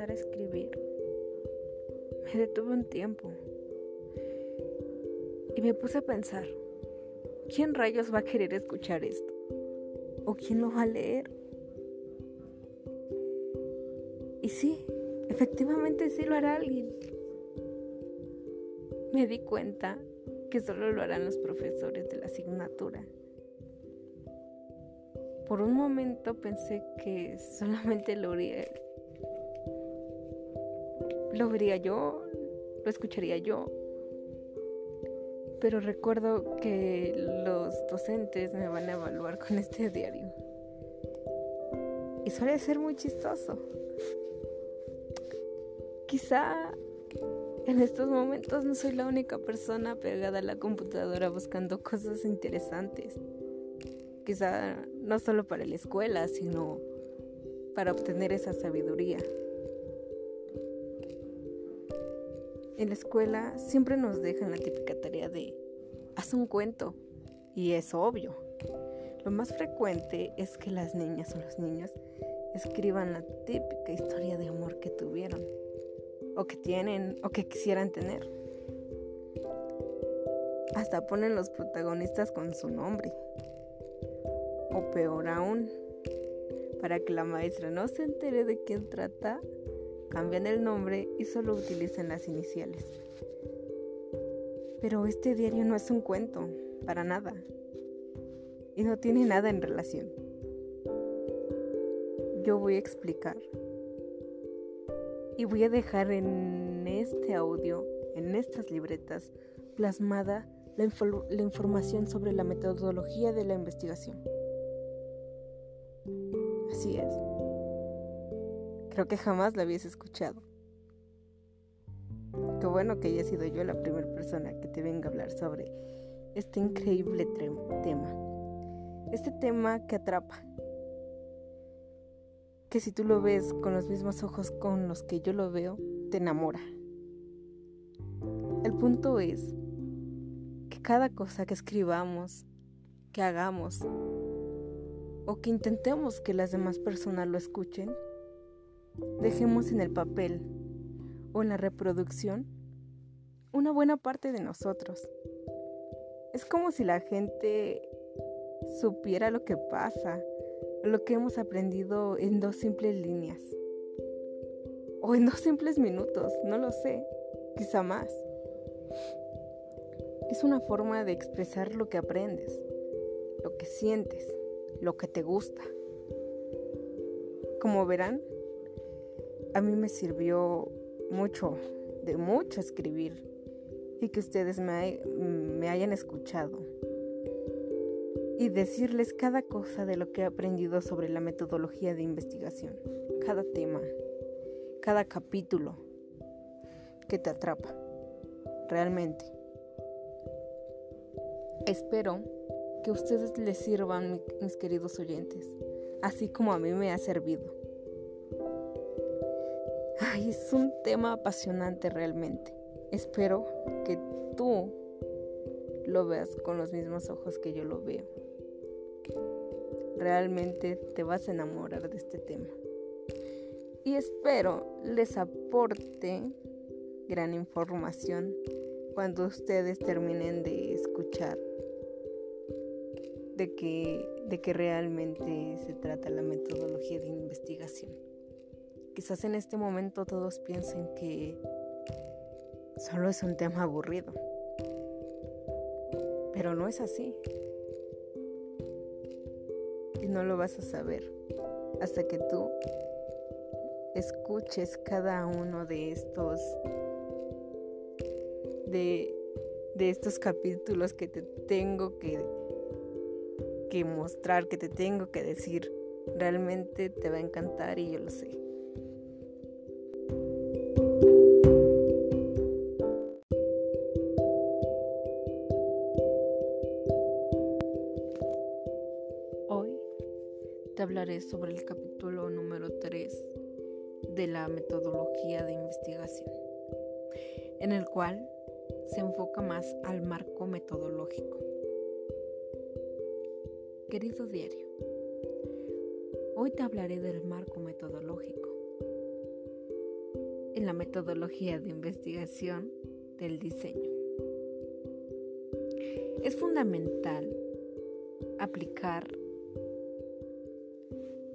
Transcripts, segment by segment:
A escribir, me detuve un tiempo y me puse a pensar, ¿quién rayos va a querer escuchar esto? ¿O quién lo va a leer? Y sí, efectivamente sí lo hará alguien. Me di cuenta que solo lo harán los profesores de la asignatura. Por un momento pensé que solamente lo haría. Lo vería yo, lo escucharía yo. Pero recuerdo que los docentes me van a evaluar con este diario. Y suele ser muy chistoso. Quizá en estos momentos no soy la única persona pegada a la computadora buscando cosas interesantes. Quizá no solo para la escuela, sino para obtener esa sabiduría. En la escuela siempre nos dejan la típica tarea de haz un cuento y es obvio. Lo más frecuente es que las niñas o los niños escriban la típica historia de amor que tuvieron o que tienen o que quisieran tener. Hasta ponen los protagonistas con su nombre. O peor aún, para que la maestra no se entere de quién trata, cambian el nombre y solo utilizan las iniciales. Pero este diario no es un cuento, para nada. Y no tiene nada en relación. Yo voy a explicar y voy a dejar en este audio, en estas libretas, plasmada la, la, información sobre la metodología de la investigación. Así es. Que jamás la habías escuchado. Qué bueno que haya sido yo la primera persona que te venga a hablar sobre este increíble tema. Este tema que atrapa, que si tú lo ves con los mismos ojos con los que yo lo veo, te enamora. El punto es que cada cosa que escribamos, que hagamos, o que intentemos que las demás personas lo escuchen, dejemos en el papel o en la reproducción una buena parte de nosotros. Es como si la gente supiera lo que pasa, lo que hemos aprendido en dos simples líneas. O en dos simples minutos, no lo sé, quizá más. Es una forma de expresar lo que aprendes, lo que sientes, lo que te gusta. Como verán, a mí me sirvió mucho, de mucho escribir y que ustedes me, hayan escuchado y decirles cada cosa de lo que he aprendido sobre la metodología de investigación, cada tema, cada capítulo que te atrapa, realmente. Espero que ustedes les sirvan, mis queridos oyentes, así como a mí me ha servido. Es un tema apasionante realmente. Espero que tú lo veas con los mismos ojos que yo lo veo realmente te vas a enamorar de este tema. Y espero les aporte gran información cuando ustedes terminen de escuchar de que, de que realmente se trata la metodología de investigación. Quizás en este momento todos piensen que solo es un tema aburrido, pero no es así no lo vas a saber hasta que tú escuches cada uno de estos de, estos capítulos que te tengo que, que mostrar, que te tengo que decir. Realmente te va a encantar y yo lo sé. Hablaré sobre el capítulo número 3 de la metodología de investigación, en el cual se enfoca más al marco metodológico. Querido diario, Hoy te hablaré del marco metodológico. En la metodología de investigación del diseño. Es fundamental aplicar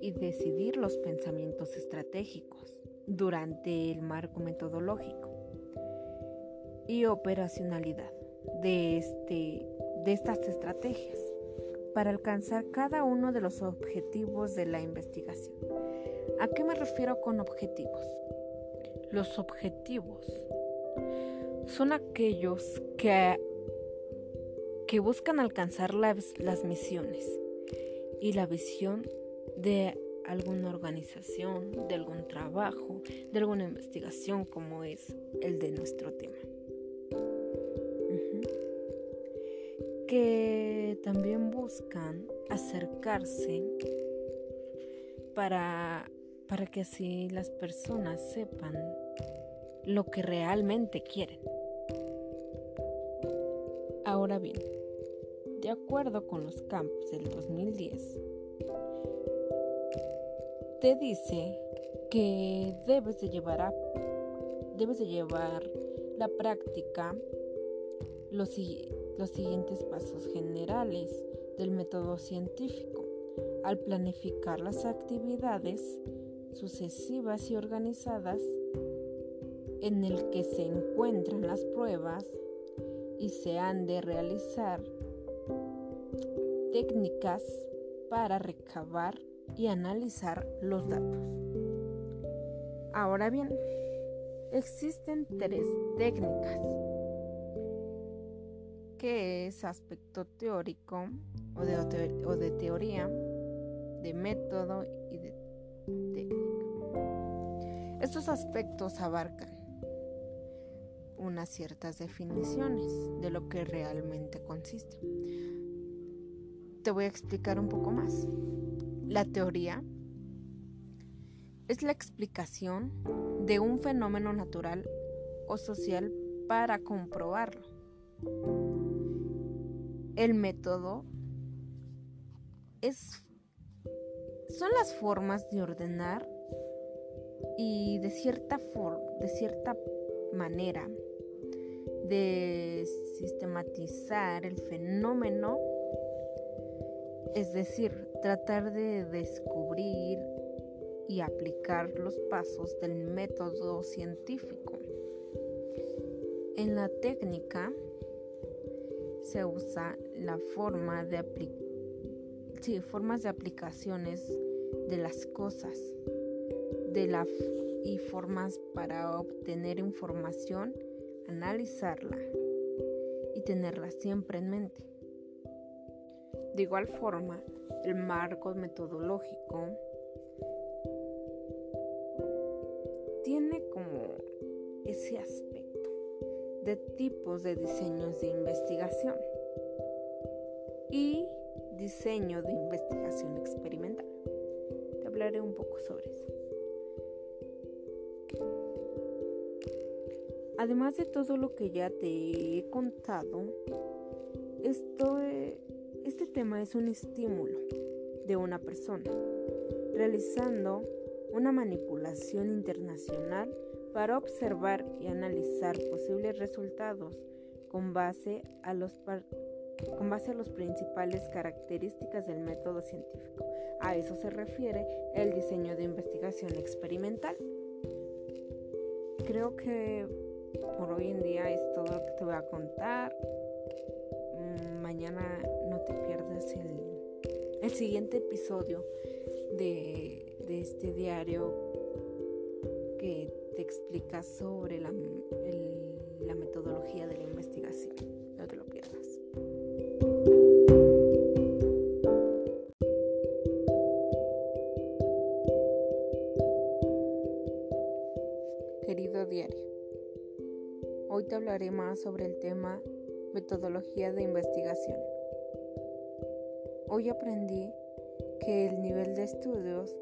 y decidir los pensamientos estratégicos durante el marco metodológico y operacionalidad de, este, de estas estrategias para alcanzar cada uno de los objetivos de la investigación. ¿A qué me refiero con objetivos? Los objetivos son aquellos que, que buscan alcanzar las, las misiones y la visión de alguna organización, de algún trabajo, de alguna investigación como es el de nuestro tema. que también buscan acercarse para, para que así las personas sepan lo que realmente quieren. Ahora bien, de acuerdo con los campos del 2010, te dice que debes de llevar a, debes de llevar la práctica los, los siguientes pasos generales del método científico. Al planificar las actividades sucesivas y organizadas en el que se encuentran las pruebas y se han de realizar técnicas para recabar y analizar los datos. Ahora bien, existen tres técnicas que es aspecto teórico o de, teoría, de método y de técnica. Estos aspectos abarcan unas ciertas definiciones de lo que realmente consiste. Te voy a explicar un poco más. La teoría es la explicación de un fenómeno natural o social para comprobarlo. El método es, son las formas de ordenar y de cierta, de cierta manera de sistematizar el fenómeno, es decir, tratar de descubrir y aplicar los pasos del método científico. En la técnica, se usa la forma de formas de aplicaciones de las cosas de la y formas para obtener información, analizarla y tenerla siempre en mente. De igual forma, el marco metodológico tiene como ese aspecto de tipos de diseños de investigación y diseño de investigación experimental. Te hablaré un poco sobre eso. Además de todo lo que ya te he contado, esto, este tema es un estímulo de una persona realizando una manipulación internacional para observar y analizar posibles resultados con base a los con base a las principales características del método científico. A eso se refiere el diseño de investigación experimental. Creo que por hoy en día es todo lo que te voy a contar. Mm, mañana el, siguiente episodio de, este diario que te explica sobre la metodología de la investigación. No te lo pierdas. Querido diario, hoy te hablaré más sobre el tema metodología de investigación. Hoy aprendí que el nivel de estudios,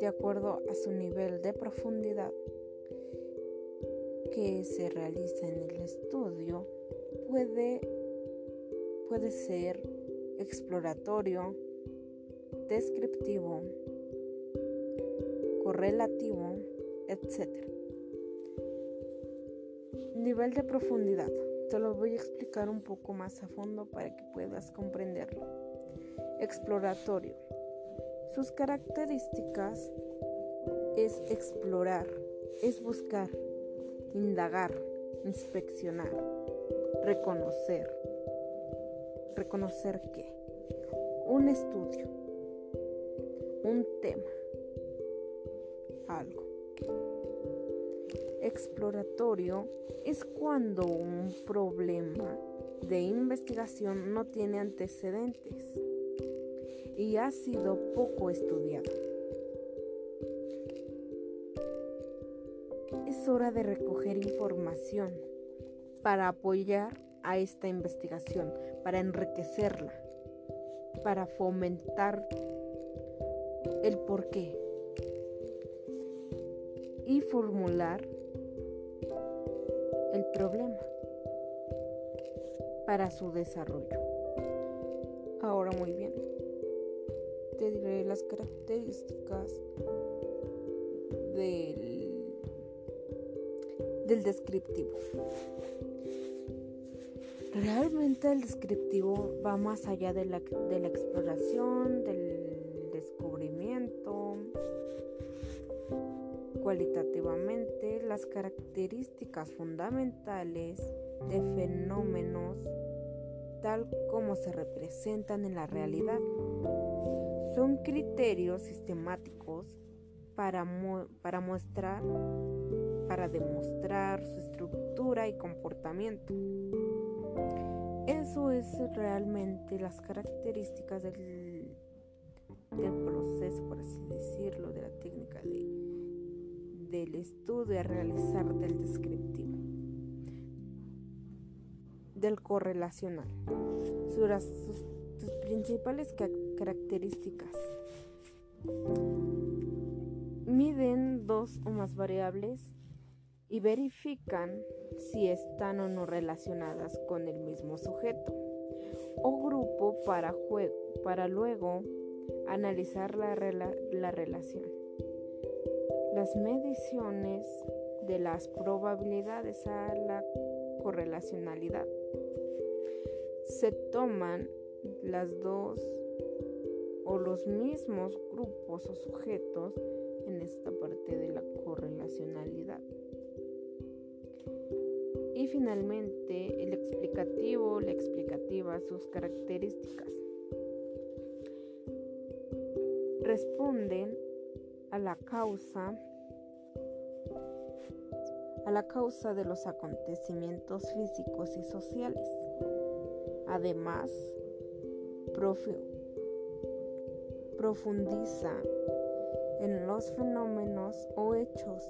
de acuerdo a su nivel de profundidad, que se realiza en el estudio puede, puede ser exploratorio, descriptivo, correlativo, etc. Nivel de profundidad. Te lo voy a explicar un poco más a fondo para que puedas comprenderlo. Exploratorio. Sus características es explorar, es buscar, indagar, inspeccionar, reconocer. ¿Reconocer qué? Un estudio, un tema, algo. Exploratorio es cuando un problema de investigación no tiene antecedentes y ha sido poco estudiado. Es hora de recoger información para apoyar a esta investigación, para enriquecerla, para fomentar el porqué y formular el problema para su desarrollo. Ahora muy bien, te diré las características del, del descriptivo. Realmente el descriptivo va más allá de la, de la exploración, del descubrimiento. Cualitativamente, las características fundamentales de fenómenos tal como se representan en la realidad son criterios sistemáticos para, para mostrar, para demostrar su estructura y comportamiento. Eso es realmente las características del, del proceso, por así decirlo, de la técnica de, del estudio a realizar del descriptivo, del correlacional. Sus, sus principales características miden dos o más variables y verifican si están o no relacionadas con el mismo sujeto o grupo para, juego, para luego analizar la, la relación. Las mediciones de las probabilidades a la correlacionalidad. Se toman las dos o los mismos grupos o sujetos en esta parte de la correlacionalidad. Y finalmente el explicativo, la explicativa, sus características. Responden a la causa a la causa de los acontecimientos físicos y sociales. Además, profundiza en los fenómenos o hechos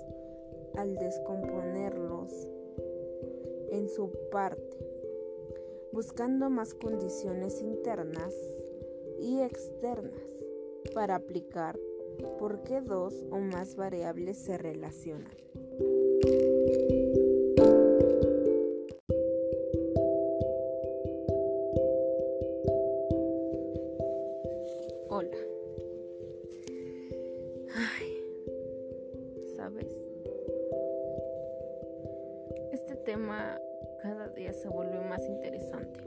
al descomponerlos en su parte, buscando más condiciones internas y externas para aplicar por qué dos o más variables se relacionan. Cada día se vuelve más interesante.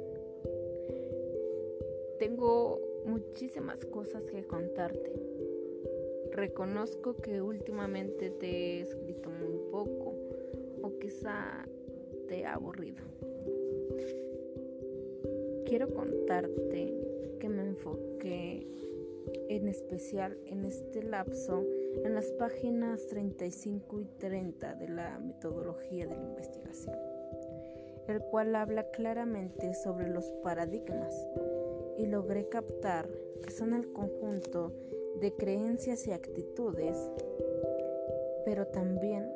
Tengo muchísimas cosas que contarte. Reconozco que últimamente te he escrito muy poco o quizá te he aburrido. Quiero contarte que me enfoqué en especial en este lapso en las páginas 35 y 30 de la metodología de la investigación, el cual habla claramente sobre los paradigmas y logré captar que son el conjunto de creencias y actitudes, pero también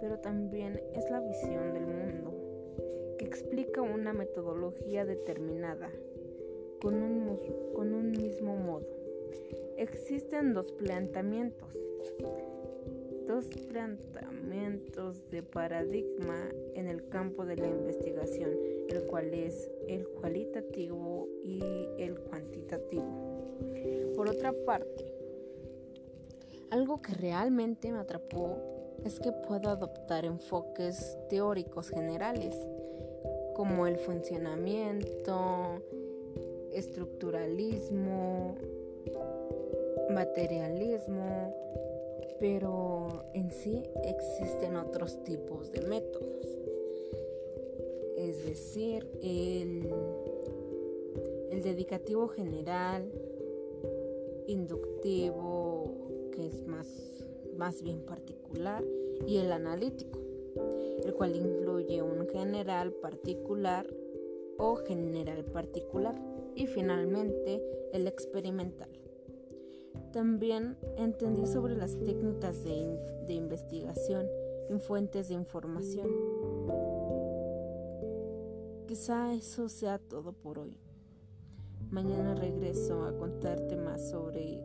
pero también es la visión del mundo que explica una metodología determinada con un, con un mismo modo. Existen dos planteamientos, dos planteamientos de paradigma en el campo de la investigación, el cual es el cualitativo y el cuantitativo. Por otra parte, Algo que realmente me atrapó es que puedo adoptar enfoques teóricos generales, como el funcionamiento, estructuralismo, materialismo, pero en sí existen otros tipos de métodos. Es decir, el, el dedicativo general, inductivo, que es más, más bien particular, y el analítico, el cual incluye un general particular o general particular, y finalmente el experimental. También entendí sobre las técnicas de, de investigación en fuentes de información. Quizá eso sea todo por hoy. Mañana regreso a contarte más sobre,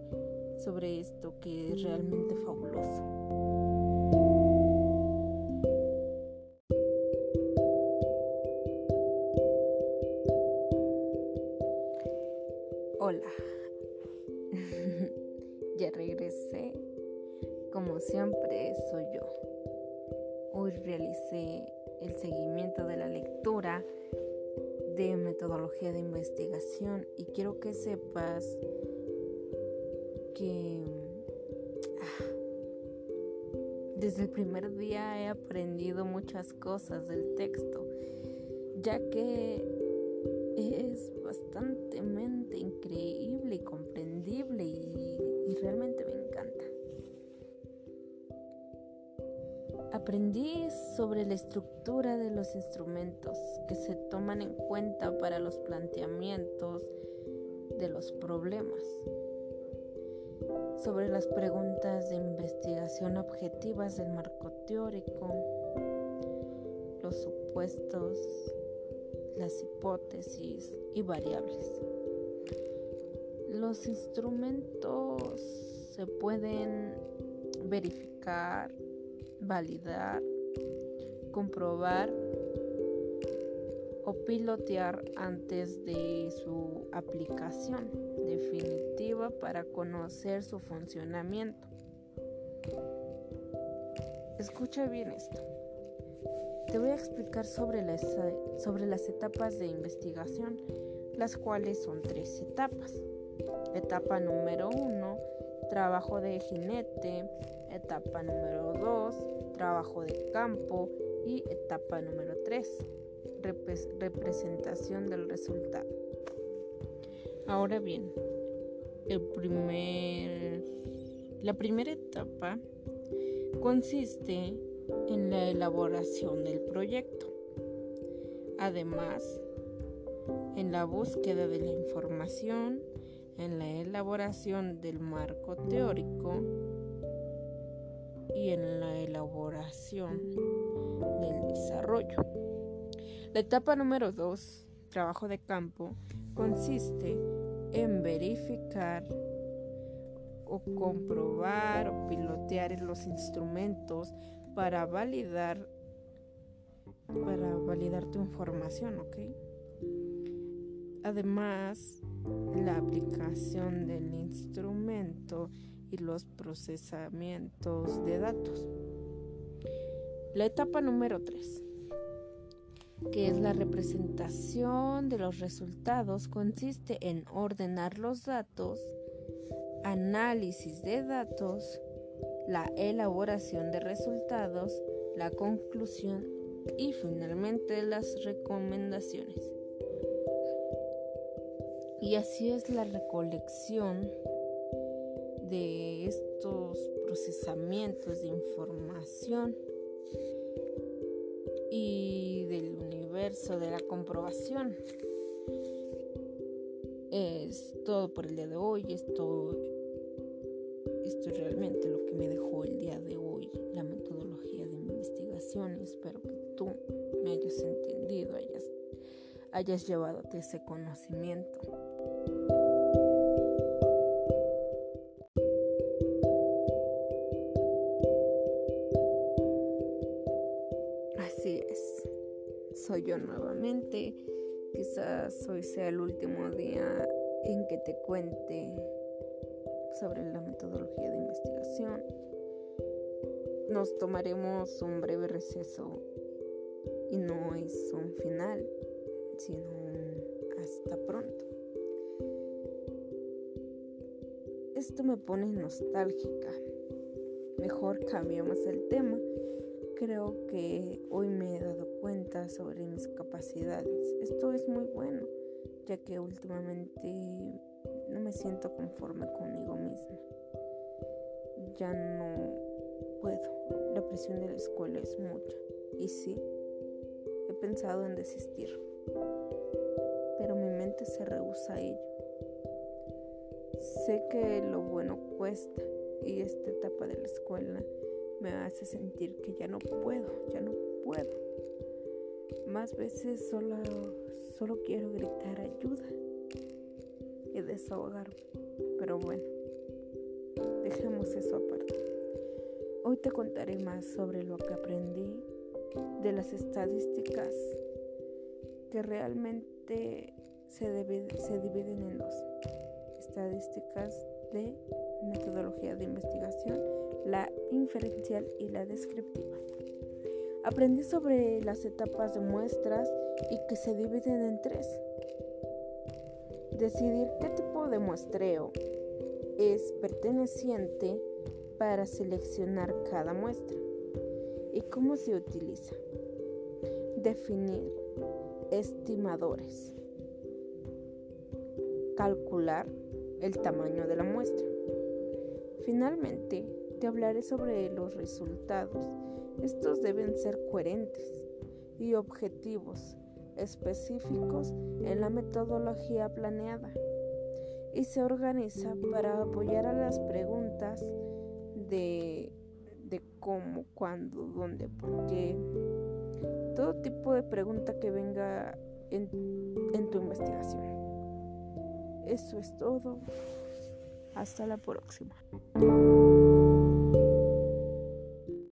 sobre esto que es realmente fabuloso. Del texto, ya que es bastante increíble y comprendible y realmente me encanta. Aprendí sobre la estructura de los instrumentos que se toman en cuenta para los planteamientos de los problemas, sobre las preguntas de investigación objetivas del marco teórico, los supuestos, las hipótesis y variables. Los instrumentos se pueden verificar, validar, comprobar o pilotear antes de su aplicación definitiva para conocer su funcionamiento. Escucha bien esto. Te voy a explicar sobre las, sobre las etapas de investigación, las cuales son tres etapas. Etapa número uno, trabajo de jinete, etapa número 2, trabajo de campo y etapa número 3, representación del resultado. Ahora bien, el primer, la primera etapa consiste en la elaboración del proyecto. Además, en la búsqueda de la información, en la elaboración del marco teórico, y en la elaboración del desarrollo. La etapa número 2, trabajo de campo, consiste en verificar o comprobar o pilotear los instrumentos para validar para validar tu información, ¿ok? Además, la aplicación del instrumento y los procesamientos de datos. La etapa número 3, que es la representación de los resultados, consiste en ordenar los datos, análisis de datos, la elaboración de resultados, la conclusión y finalmente las recomendaciones. Y así es la recolección de estos procesamientos de información y del universo de la comprobación. Es todo por el día de hoy, esto, esto es realmente lo me dejó el día de hoy, la metodología de investigación. Espero que tú me hayas entendido, hayas, hayas llevado ese conocimiento. soy yo nuevamente. Quizás hoy sea el último día en que te cuente sobre la metodología de investigación. nos tomaremos un breve receso y no es un final, sino un hasta pronto. Esto me pone nostálgica. Mejor cambiamos el tema. Creo que hoy me he dado cuenta sobre mis capacidades. Esto es muy bueno, ya que últimamente no me siento conforme conmigo misma. Ya no puedo. La presión de la escuela es mucha. Y sí, he pensado en desistir. Pero mi mente se rehúsa a ello. Sé que lo bueno cuesta y esta etapa de la escuela me hace sentir que ya no puedo, ya no puedo. Más veces solo, solo quiero gritar ayuda y desahogarme. Pero bueno, dejemos eso aparte. Hoy te contaré más sobre lo que aprendí de las estadísticas que realmente se, se dividen en dos. Estadísticas de metodología de investigación, la inferencial y la descriptiva. Aprendí sobre las etapas de muestras y que se dividen en tres. Decidir qué tipo de muestreo es perteneciente para seleccionar cada muestra y cómo se utiliza. Definir estimadores. Calcular el tamaño de la muestra. Finalmente, te hablaré sobre los resultados. Estos deben ser coherentes y objetivos específicos en la metodología planeada y se organiza para apoyar a las preguntas de, de cómo, cuándo, dónde, por qué. Todo tipo de pregunta que venga en, en tu investigación. Eso es todo. Hasta la próxima.